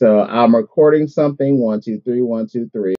So I'm recording something. One, two, three, one, two, three.